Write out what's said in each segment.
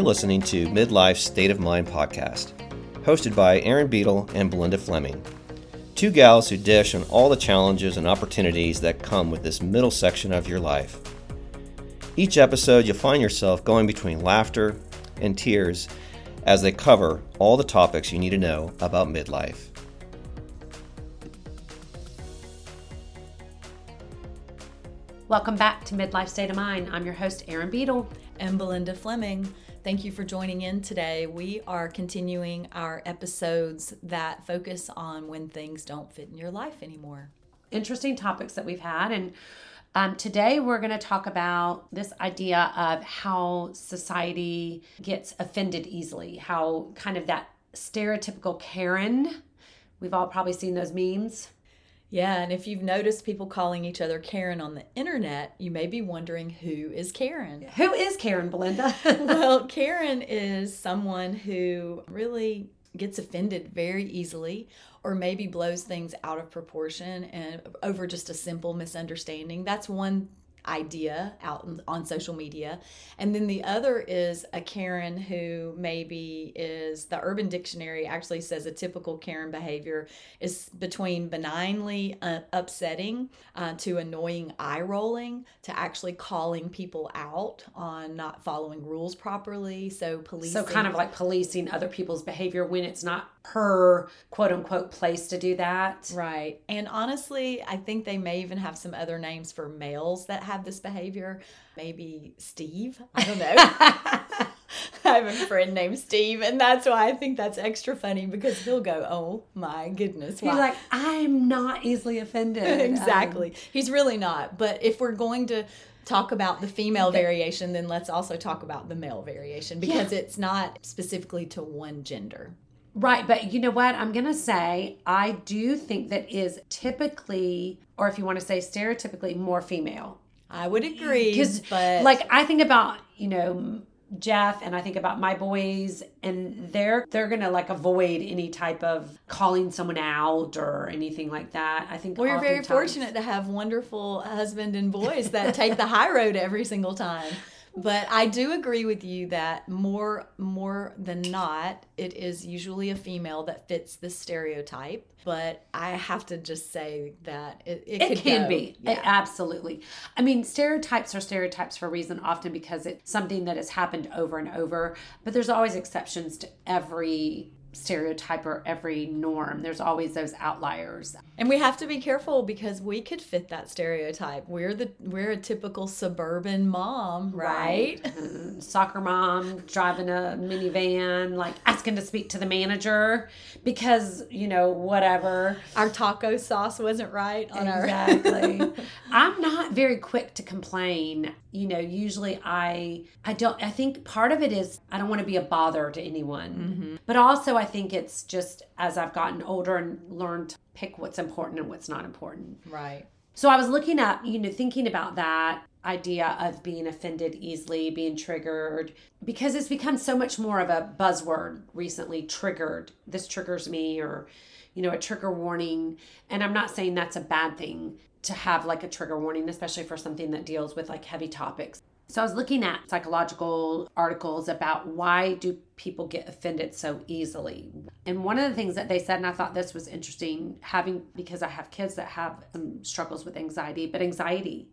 You're listening to Midlife State of Mind podcast, hosted by Aaron Beadle and Belinda Fleming. Two gals who dish on all the challenges and opportunities that come with this middle section of your life. Each episode, you'll find yourself going between laughter and tears as they cover all the topics you need to know about midlife. Welcome back to Midlife State of Mind. I'm your host, Aaron Beadle. And Belinda Fleming. Thank you for joining in today. We are continuing our episodes that focus on when things don't fit in your life anymore. Interesting topics that we've had. And um, today we're going to talk about this idea of how society gets offended easily, how kind of that stereotypical Karen. We've all probably seen those memes yeah, and if you've noticed people calling each other Karen on the internet, you may be wondering who is Karen. Who is Karen, Belinda? well, Karen is someone who really gets offended very easily or maybe blows things out of proportion and over just a simple misunderstanding. That's one idea out on social media. And then the other is a Karen who maybe is the Urban Dictionary actually says a typical Karen behavior is between benignly uh, upsetting uh, to annoying eye rolling to actually calling people out on not following rules properly. So policing. So kind of like policing other people's behavior when it's not her quote unquote place to do that. Right. And honestly, I think they may even have some other names for males that have this behavior. Maybe Steve. I don't know. I have a friend named Steve, and that's why I think that's extra funny because he'll go, "Oh my goodness!" Why? He's like, "I'm not easily offended." exactly. Um, He's really not. But if we're going to talk about the female variation, then let's also talk about the male variation because yeah. it's not specifically to one gender. Right, but you know what? I'm going to say I do think that is typically, or if you want to say stereotypically, more female. I would agree. Because, but... like, I think about, you know, Jeff and I think about my boys and they're they're gonna like avoid any type of calling someone out or anything like that. I think you're very fortunate to have wonderful husband and boys that take the high road every single time but I do agree with you that more more than not, it is usually a female that fits the stereotype. But I have to just say that it, it, it can go. be yeah. it, absolutely. I mean, stereotypes are stereotypes for a reason, often because it's something that has happened over and over. But there's always exceptions to every stereotype or every norm. There's always those outliers. And we have to be careful because we could fit that stereotype. We're the we're a typical suburban mom, right? right. Soccer mom driving a minivan, like asking to speak to the manager because, you know, whatever. Our taco sauce wasn't right on exactly. our I'm not very quick to complain. You know, usually I I don't I think part of it is I don't want to be a bother to anyone. Mm-hmm. But also I think it's just as I've gotten older and learned to pick what's important and what's not important. Right. So I was looking at, you know, thinking about that idea of being offended easily, being triggered, because it's become so much more of a buzzword recently triggered. This triggers me, or, you know, a trigger warning. And I'm not saying that's a bad thing to have like a trigger warning, especially for something that deals with like heavy topics. So I was looking at psychological articles about why do people get offended so easily. And one of the things that they said and I thought this was interesting having because I have kids that have some struggles with anxiety, but anxiety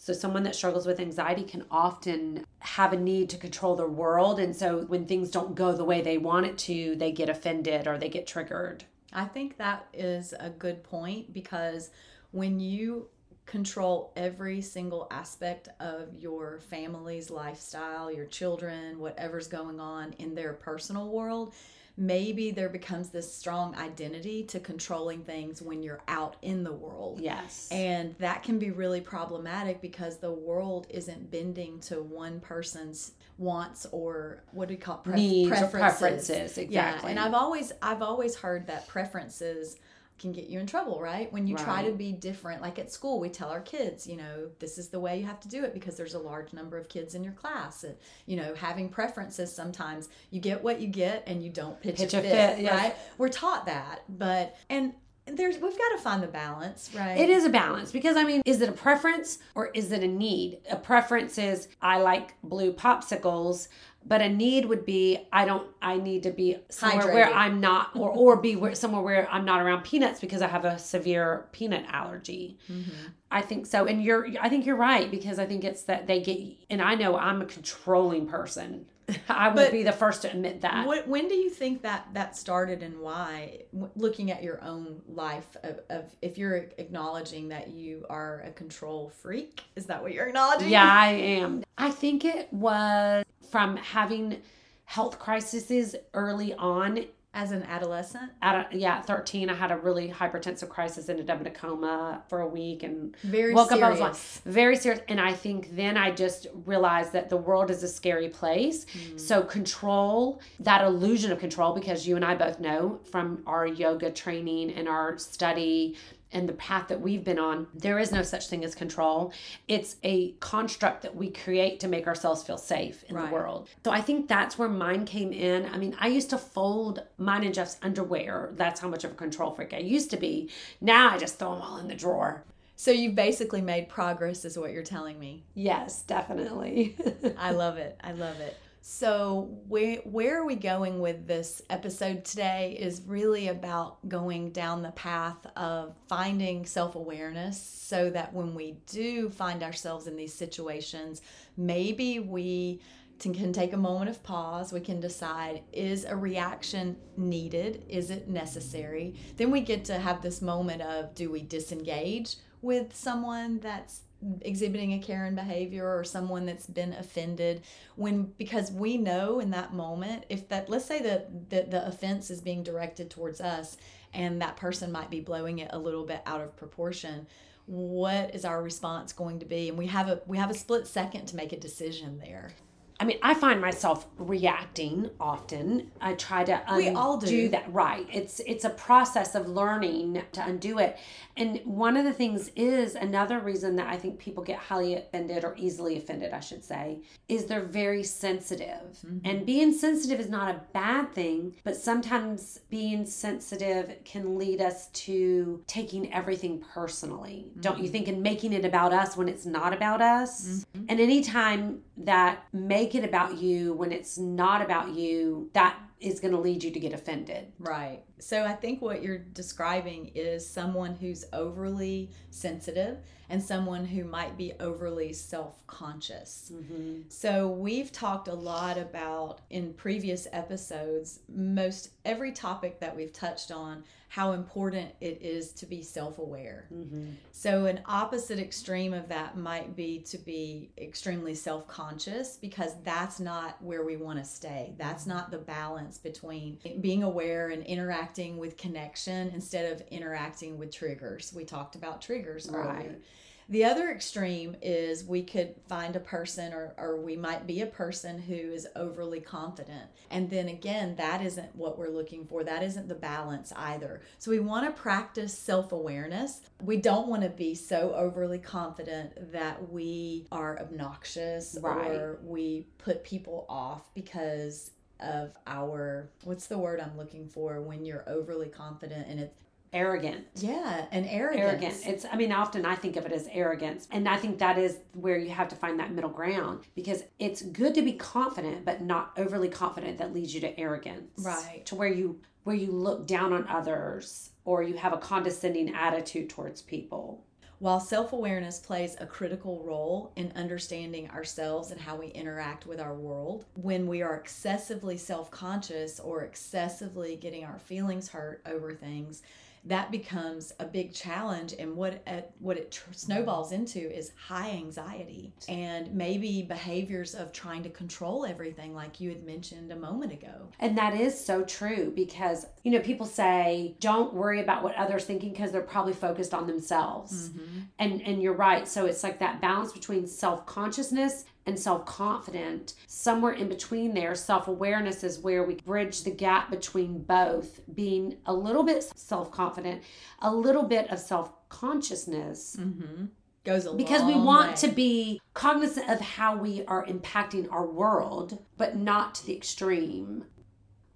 so, someone that struggles with anxiety can often have a need to control their world. And so, when things don't go the way they want it to, they get offended or they get triggered. I think that is a good point because when you control every single aspect of your family's lifestyle, your children, whatever's going on in their personal world, maybe there becomes this strong identity to controlling things when you're out in the world. Yes. And that can be really problematic because the world isn't bending to one person's wants or what do we call it? Needs preferences. preferences. Exactly. Yeah. And I've always I've always heard that preferences can get you in trouble, right? When you right. try to be different, like at school, we tell our kids, you know, this is the way you have to do it because there's a large number of kids in your class. And, you know, having preferences sometimes you get what you get and you don't pitch, pitch a, fit, fit yes. right? We're taught that, but and there's we've got to find the balance, right? It is a balance because I mean, is it a preference or is it a need? A preference is I like blue popsicles, but a need would be I don't I need to be somewhere where I'm not or or be where, somewhere where I'm not around peanuts because I have a severe peanut allergy. Mm-hmm. I think so and you're I think you're right because I think it's that they get and I know I'm a controlling person. I would be the first to admit that. What, when do you think that that started and why? Looking at your own life, of, of if you're acknowledging that you are a control freak, is that what you're acknowledging? Yeah, I am. I think it was from having health crises early on. As an adolescent, At a, yeah, at 13, I had a really hypertensive crisis, ended up in a coma for a week and very woke up. I was like, very serious. And I think then I just realized that the world is a scary place. Mm. So, control, that illusion of control, because you and I both know from our yoga training and our study and the path that we've been on, there is no such thing as control. It's a construct that we create to make ourselves feel safe in Right. the world. So I think that's where mine came in. I mean, I used to fold mine and Jeff's underwear. That's how much of a control freak I used to be. Now I just throw them all in the drawer. So you've basically made progress, is what you're telling me. Yes, definitely. I love it. I love it. So where where are we going with this episode today is really about going down the path of finding self-awareness so that when we do find ourselves in these situations, maybe we can take a moment of pause. We can decide is a reaction needed? Is it necessary? Then we get to have this moment of do we disengage with someone that's exhibiting a Karen behavior or someone that's been offended when because we know in that moment if that let's say that the, the offense is being directed towards us and that person might be blowing it a little bit out of proportion what is our response going to be? And we have a we have a split second to make a decision there I mean, I find myself reacting often. I try to undo We all do. that. Right. It's it's a process of learning to undo it. And one of the things is another reason that I think people get highly offended or easily offended, I should say, is they're very sensitive. Mm-hmm. And being sensitive is not a bad thing, but sometimes being sensitive can lead us to taking everything personally. Don't you mm-hmm. think? And making it about us when it's not about us. Mm-hmm. And anytime that make it about you when it's not about you, that is going to lead you to get offended. Right. So I think what you're describing is someone who's overly sensitive and someone who might be overly self conscious. Mm-hmm. So we've talked a lot about in previous episodes, most every topic that we've touched on, how important it is to be self aware. Mm-hmm. So, an opposite extreme of that might be to be extremely self conscious because that's not where we want to stay. That's mm-hmm. not the balance between being aware and interacting with connection instead of interacting with triggers. We talked about triggers earlier. Right. The other extreme is we could find a person, or, or we might be a person who is overly confident. And then again, that isn't what we're looking for. That isn't the balance either. So we want to practice self awareness. We don't want to be so overly confident that we are obnoxious Right. or we put people off because of our what's the word I'm looking for when you're overly confident and it's Arrogant. yeah, an arrogance. Arrogant. It's, I mean, often I think of it as arrogance. And I think that is where you have to find that middle ground because it's good to be confident, but not overly confident that leads you to arrogance. Right. To where you, where you look down on others or you have a condescending attitude towards people. While self awareness plays a critical role in understanding ourselves and how we interact with our world, when we are excessively self conscious or excessively getting our feelings hurt over things, that becomes a big challenge. And what it, what it tr- snowballs into is high anxiety and maybe behaviors of trying to control everything, like you had mentioned a moment ago. And that is so true because, you know, people say, don't worry about what others thinking because they're probably focused on themselves. Mm-hmm. And and you're right. So it's like that balance between self-consciousness and self-confident. Somewhere in between there, self-awareness is where we bridge the gap between both, being a little bit self-confident, a little bit of self-consciousness mm-hmm. Goes a because we want way. to be cognizant of how we are impacting our world, but not to the extreme.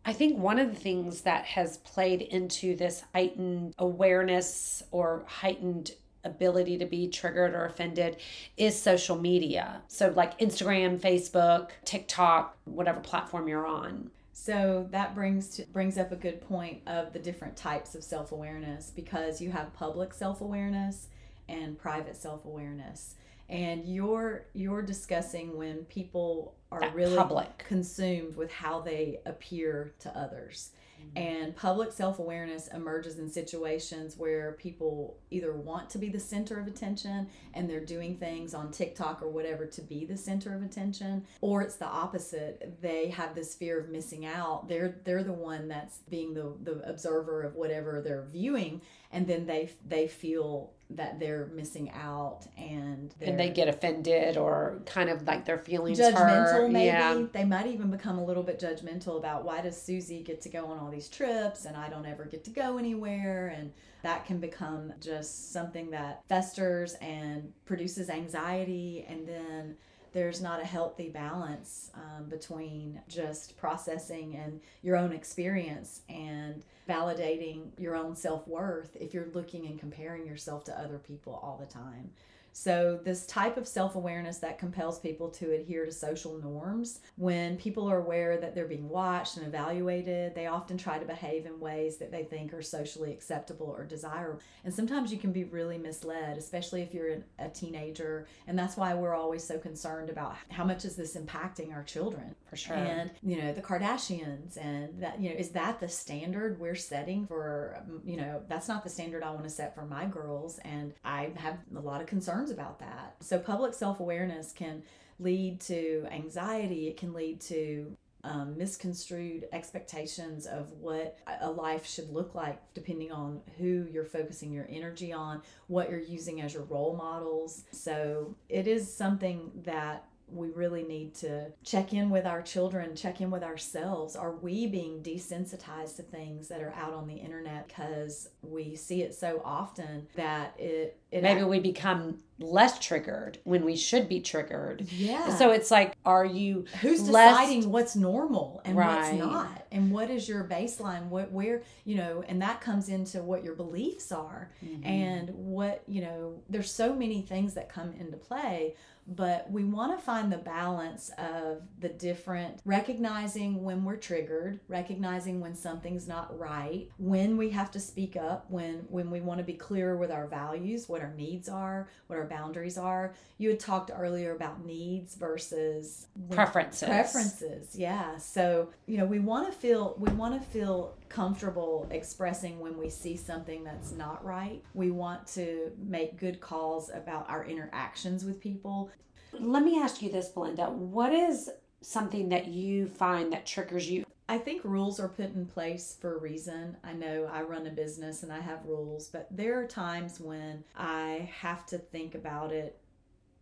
I think one of the things that has played into this heightened awareness or heightened ability to be triggered or offended is social media. So, like Instagram, Facebook, TikTok, whatever platform you're on. So that brings to, brings up a good point of the different types of self awareness because you have public self awareness and private self awareness, and you're you're discussing when people are That really public. consumed with how they appear to others. And mm-hmm. public self awareness emerges in situations where people either want to be the center of attention and they're doing things on TikTok or whatever to be the center of attention, or it's the opposite. They have this fear of missing out. They're they're the one that's being the, the observer of whatever they're viewing, and then they they feel that they're missing out and And they get offended or kind of like their feelings judgmental hurt. maybe Yeah. they might even become a little bit judgmental about why does susie get to go on all these trips and i don't ever get to go anywhere and that can become just something that festers and produces anxiety and then there's not a healthy balance um, between just processing and your own experience and validating your own self-worth if you're looking and comparing yourself to other people all the time so, this type of self awareness that compels people to adhere to social norms, when people are aware that they're being watched and evaluated, they often try to behave in ways that they think are socially acceptable or desirable. And sometimes you can be really misled, especially if you're a teenager. And that's why we're always so concerned about how much is this impacting our children. For sure. And, you know, the Kardashians, and that, you know, is that the standard we're setting for, um, you know, that's not the standard I want to set for my girls. And I have a lot of concerns about that. So, public self awareness can lead to anxiety, it can lead to um, misconstrued expectations of what a life should look like, depending on who you're focusing your energy on, what you're using as your role models. So, it is something that we really need to check in with our children, check in with ourselves. Are we being desensitized to things that are out on the internet because we see it so often that it it Maybe we become less triggered when we should be triggered. yeah. So it's like, are you who's less- deciding what's normal and Right. what's not and what is your baseline what where you know and that comes into what your beliefs are Mm-hmm. and what you know there's so many things that come into play but we want to find the balance of the different recognizing when we're triggered recognizing when something's not right when we have to speak up when when we want to be clearer with our values what our needs are what our boundaries are you had talked earlier about needs versus Preferences. preferences yeah so you know we want to feel we want to feel comfortable expressing when we see something that's not right we want to make good calls about our interactions with people Let me ask you this, Belinda. What is something that you find that triggers you? I think rules are put in place for a reason. I know I run a business and I have rules, but there are times when I have to think about it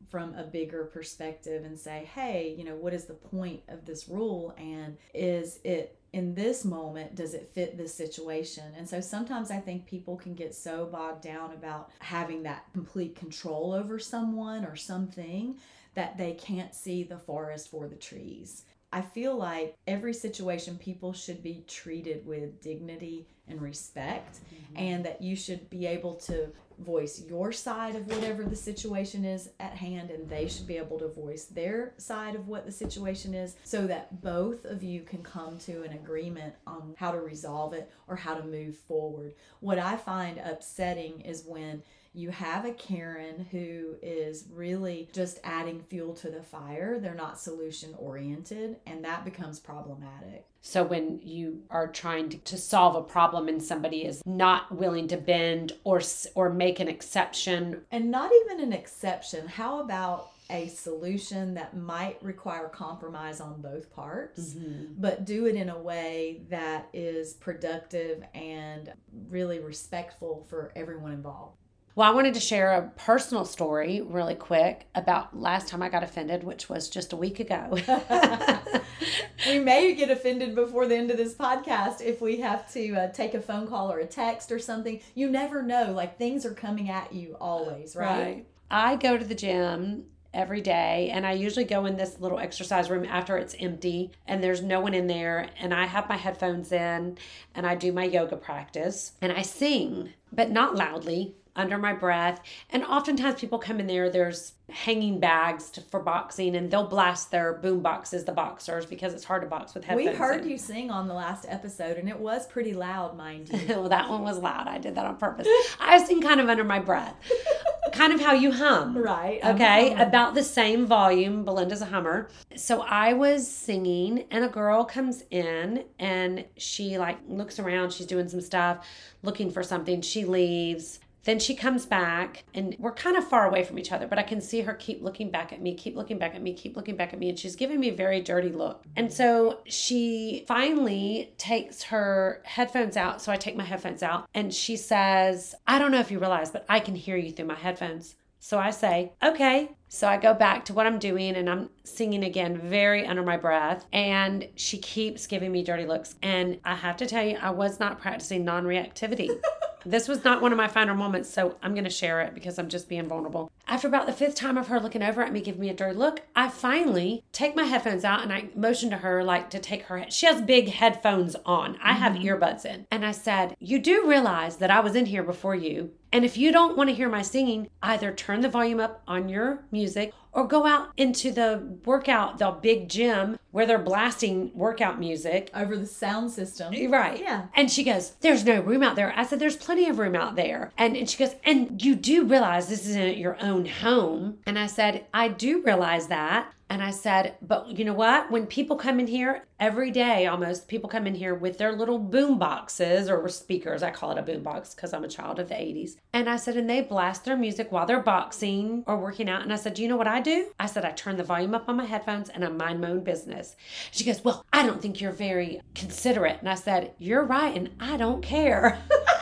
from a bigger perspective and say, hey, you know, what is the point of this rule? And is it in this moment, does it fit this situation? And so sometimes I think people can get so bogged down about having that complete control over someone or something that they can't see the forest for the trees. I feel like every situation people should be treated with dignity and respect, mm-hmm. and that you should be able to voice your side of whatever the situation is at hand, and they should be able to voice their side of what the situation is, so that both of you can come to an agreement on how to resolve it or how to move forward. What I find upsetting is when you have a Karen who is really just adding fuel to the fire. They're not solution oriented, and that becomes problematic. So when you are trying to, to solve a problem and somebody is not willing to bend or or make an exception, And not even an exception. How about a solution that might require compromise on both parts, mm-hmm. but do it in a way that is productive and really respectful for everyone involved? Well, I wanted to share a personal story really quick about last time I got offended, which was just a week ago. we may get offended before the end of this podcast if we have to uh, take a phone call or a text or something. You never know. Like things are coming at you always, right? I go to the gym every day. And I usually go in this little exercise room after it's empty and there's no one in there. And I have my headphones in and I do my yoga practice and I sing, but not loudly under my breath. And oftentimes people come in there, there's hanging bags to, for boxing and they'll blast their boom boxes, the boxers, because it's hard to box with headphones. We heard in. you sing on the last episode and it was pretty loud, mind you. well, that one was loud. I did that on purpose. I sing kind of under my breath. kind of how you hum. Right. Okay. About the same volume. Belinda's a hummer. So I was singing and a girl comes in and she like looks around. She's doing some stuff, looking for something. She leaves. Then she comes back and we're kind of far away from each other, but I can see her keep looking back at me, keep looking back at me, keep looking back at me. And she's giving me a very dirty look. And so she finally takes her headphones out. So I take my headphones out and she says, I don't know if you realize, but I can hear you through my headphones. So I say, okay. So I go back to what I'm doing and I'm singing again, very under my breath. And she keeps giving me dirty looks. And I have to tell you, I was not practicing non reactivity. this was not one of my finer moments. So I'm going to share it because I'm just being vulnerable. After about the fifth time of her looking over at me, giving me a dirty look, I finally take my headphones out and I motion to her like to take her. She has big headphones on. I have mm-hmm. earbuds in. And I said, You do realize that I was in here before you. And if you don't want to hear my singing, either turn the volume up on your music or go out into the workout, the big gym where they're blasting workout music. Over the sound system. Eh, right. Yeah. And she goes, There's no room out there. I said, There's plenty of room out there. And, and she goes, And you do realize this isn't your own home. And I said, I do realize that. And I said, But you know what? When people come in here every day, almost, people come in here with their little boom boxes or speakers. I call it a boom box because I'm a child of the 80s. And I said, And they blast their music while they're boxing or working out. And I said, Do you know what I do? I said, I turn the volume up on my headphones and I mind my own business. She goes, Well, I don't think you're very considerate. And I said, You're right. And I don't care.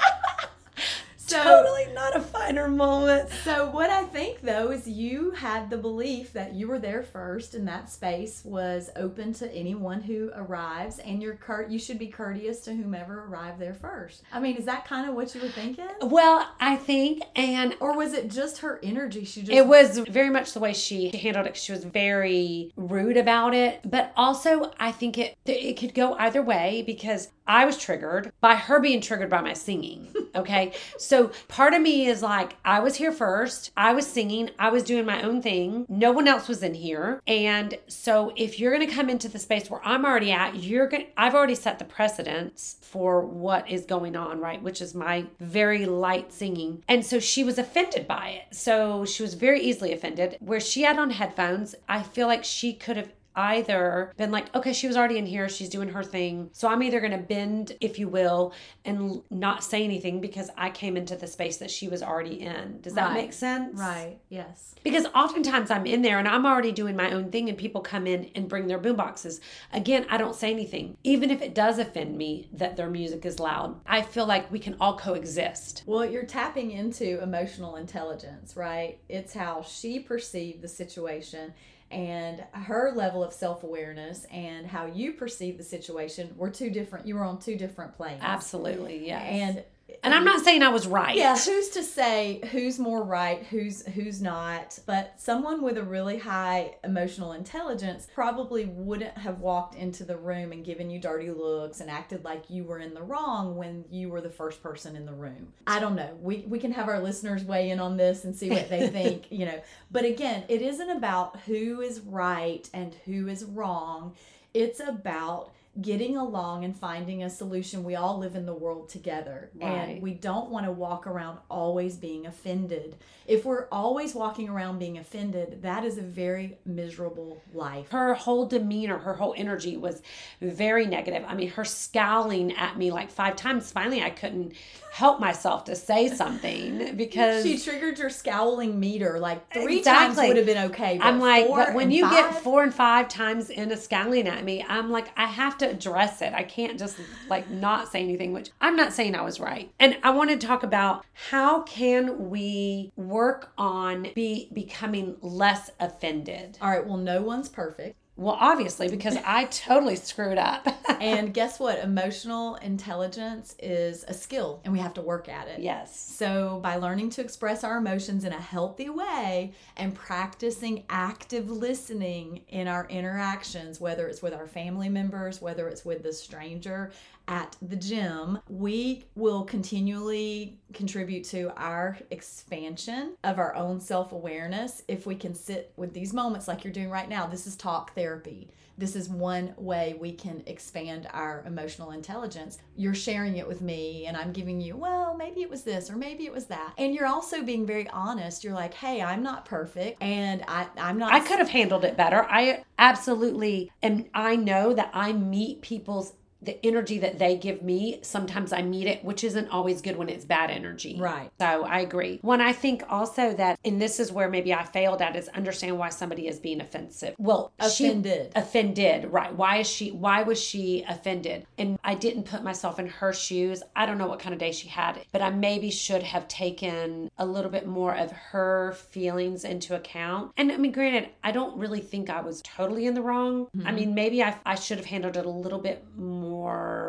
So, totally not a finer moment. So what I think though is you had the belief that you were there first and that space was open to anyone who arrives and you're cur- you should be courteous to whomever arrived there first. I mean, is that kind of what you were thinking? Well, I think, and Or was it just her energy? She just it was very much the way she handled it. She was very rude about it, but also I think it it could go either way because I was triggered by her being triggered by my singing. Okay, so part of me is like I was here first. I was singing. I was doing my own thing. No one else was in here, and so if you're gonna come into the space where I'm already at, you're gonna. I've already set the precedence for what is going on, right? Which is my very light singing. And so she was offended by it. So she was very easily offended. Where she had on headphones, I feel like she could have either been like, okay, she was already in here, she's doing her thing. So I'm either going to bend, if you will, and not say anything because I came into the space that she was already in. Does that Right. make sense? right. Yes. Because oftentimes I'm in there and I'm already doing my own thing, and people come in and bring their boom boxes. Again, I don't say anything. Even if it does offend me that their music is loud, I feel like we can all coexist. Well, you're tapping into emotional intelligence, right? It's how she perceived the situation and her level of self awareness and how you perceive the situation were two different. You were on two different planes. Absolutely, yes. And and I'm not saying I was right. yeah, who's to say who's more right, who's who's not? But someone with a really high emotional intelligence probably wouldn't have walked into the room and given you dirty looks and acted like you were in the wrong when you were the first person in the room. I don't know. We we can have our listeners weigh in on this and see what they think, you know. But again, it isn't about who is right and who is wrong. It's about getting along and finding a solution. We all live in the world together. Right. And we don't want to walk around always being offended. If we're always walking around being offended, that is a very miserable life. her whole demeanor, her whole energy was very negative. I mean, her scowling at me like five times. Finally, I couldn't help myself to say something because She triggered your scowling meter. Like three Exactly. times would have been okay. but I'm like, but when you get four and five times into scowling at me, I'm like, I have to address it. I can't just like not say anything, which I'm not saying I was right. And I want to talk about how can we work on be becoming less offended. All right, well, no one's perfect. Well, obviously, because I totally screwed up. and guess what? Emotional intelligence is a skill and we have to work at it. yes. So, by learning to express our emotions in a healthy way and practicing active listening in our interactions, whether it's with our family members, whether it's with the stranger at the gym, we will continually contribute to our expansion of our own self awareness if we can sit with these moments like you're doing right now. This is talk therapy. This is one way we can expand our emotional intelligence. You're sharing it with me, and I'm giving you, well, maybe it was this or maybe it was that. And you're also being very honest. You're like, hey, I'm not perfect, and I, I'm not. I could have handled it better. I absolutely am. I know that I meet people's the energy that they give me. Sometimes I meet it, which isn't always good when it's bad energy. Right. So I agree. When I think also that, and this is where maybe I failed at, is understand why somebody is being offensive. Well, she- Offended. offended, right? Why is she? Why was she offended? And I didn't put myself in her shoes. I don't know what kind of day she had, but I maybe should have taken a little bit more of her feelings into account. And I mean, granted, I don't really think I was totally in the wrong. I mm-hmm. mean, maybe I, I should have handled it a little bit more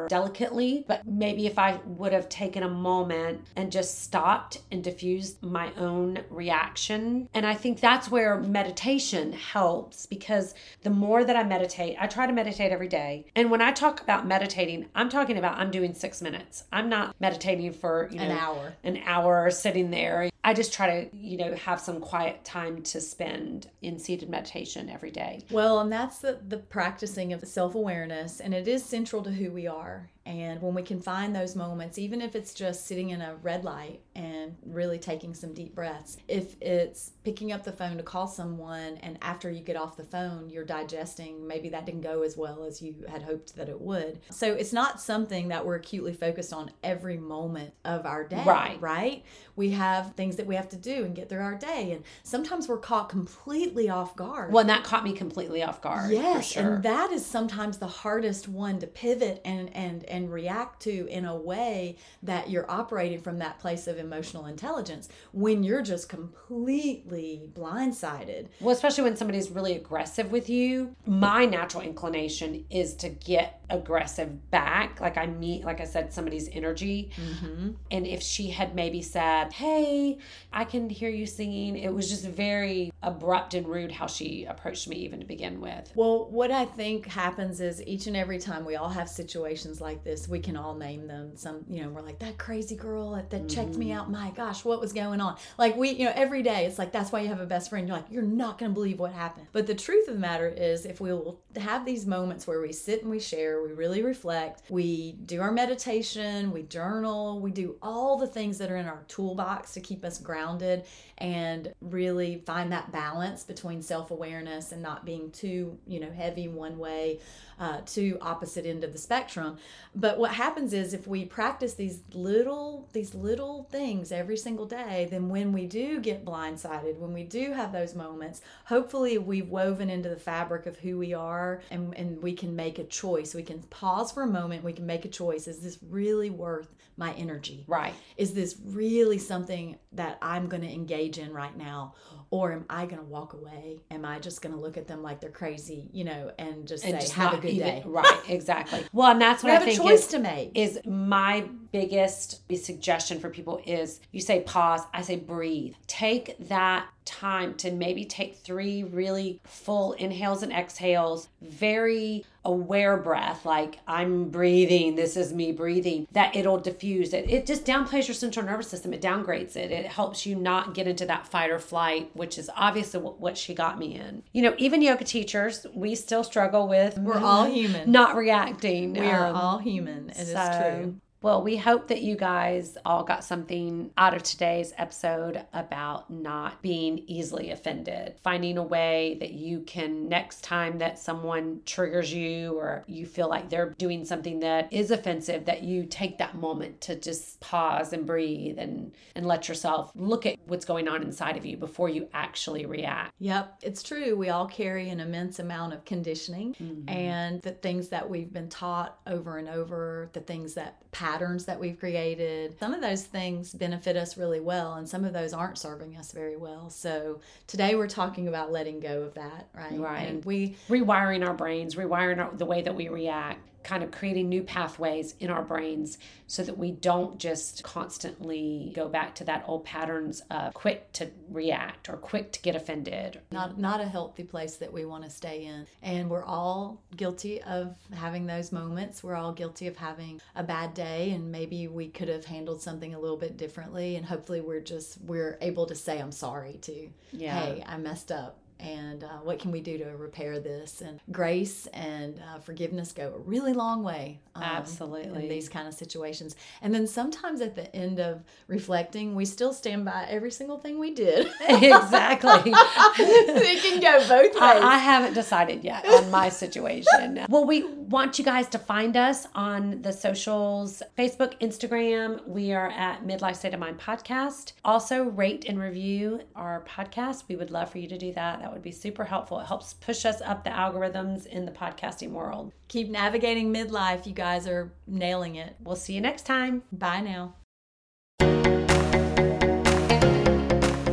delicately, but maybe if I would have taken a moment and just stopped and diffused my own reaction. And I think that's where meditation helps because the more that I meditate, I try to meditate every day. And when I talk about meditating, I'm talking about I'm doing six minutes. I'm not meditating for you know An hour. an hour sitting there. I just try to, you know, have some quiet time to spend in seated meditation every day. Well, and that's the, the practicing of self awareness, and it is central to who we are. And when we can find those moments, even if it's just sitting in a red light and really taking some deep breaths, if it's picking up the phone to call someone, and after you get off the phone, you're digesting, maybe that didn't go as well as you had hoped that it would. So it's not something that we're acutely focused on every moment of our day, Right. right? We have things that we have to do and get through our day. And sometimes we're caught completely off guard. Well, and that caught me completely off guard. Yes, sure. and that is sometimes the hardest one to pivot and and and react to in a way that you're operating from that place of emotional intelligence when you're just completely blindsided. Well, especially when somebody's really aggressive with you, my natural inclination is to get aggressive back. Like I meet, like I said, somebody's energy. Mm-hmm. And if she had maybe said, Hey, I can hear you singing, it was just very abrupt and rude how she approached me, even to begin with. Well, what I think happens is each and every time we all have situations like this, we can all name them. Some, you know, we're like that crazy girl that, that checked me mm-hmm. out. My gosh, what was going on? Like we, you know, every day it's like that's why you have a best friend. You're like, you're not going to believe what happened. But the truth of the matter is, if we will have these moments where we sit and we share, we really reflect, we do our meditation, we journal, we do all the things that are in our toolbox to keep us grounded and really find that balance between self-awareness and not being too you know heavy one way uh, too opposite end of the spectrum. But what happens is if we practice these little these little things every single day then when we do get blindsided when we do have those moments hopefully we've woven into the fabric of who we are and, and we can make a choice. We can pause for a moment we can make a choice is this really worth my energy Right. is this really something that I'm going to engage in right now? Or am I going to walk away? Am I just going to look at them like they're crazy, you know, and just And say, just have a good even- day? Right, exactly. Well, and that's We what I have a think choice is, to make. is my biggest suggestion for people is you say pause, I say breathe. Take that time to maybe take three really full inhales and exhales, very aware breath, like I'm breathing, this is me breathing, that it'll diffuse it. It just downplays your central nervous system, it downgrades it. It helps you not get into that fight or flight, which is obviously what, she got me in. You know, even yoga teachers, we still struggle with We're all human. not reacting. we are Um, all human. It is so- true. Well, we hope that you guys all got something out of today's episode about not being easily offended. Finding a way that you can, next time that someone triggers you or you feel like they're doing something that is offensive, that you take that moment to just pause and breathe and, and let yourself look at what's going on inside of you before you actually react. Yep, it's true. We all carry an immense amount of conditioning mm-hmm. and the things that we've been taught over and over, the things that patterns that we've created. Some of those things benefit us really well, and some of those aren't serving us very well. So today we're talking about letting go of that, right? Right. And we rewiring our brains, rewiring our, the way that we react kind of creating new pathways in our brains so that we don't just constantly go back to that old patterns of quick to react or quick to get offended. Not not a healthy place that we want to stay in. And we're all guilty of having those moments. We're all guilty of having a bad day and maybe we could have handled something a little bit differently and hopefully we're just we're able to say I'm sorry to. Yeah. Hey, I messed up and uh, what can we do to repair this? And grace and uh, forgiveness go a really long way um, absolutely. in these kind of situations. And then sometimes at the end of reflecting we still stand by every single thing we did. Exactly. It can go both ways I, I haven't decided yet on my situation. Well we want you guys to find us on the socials facebook instagram. We are at midlife state of mind podcast. Also rate and review our podcast. We would love for you to do that that would be super helpful. It helps push us up the algorithms in the podcasting world. Keep navigating midlife. You guys are nailing it. We'll see you next time. Bye now.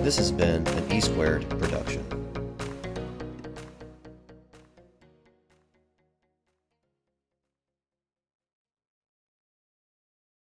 This has been an E Squared production.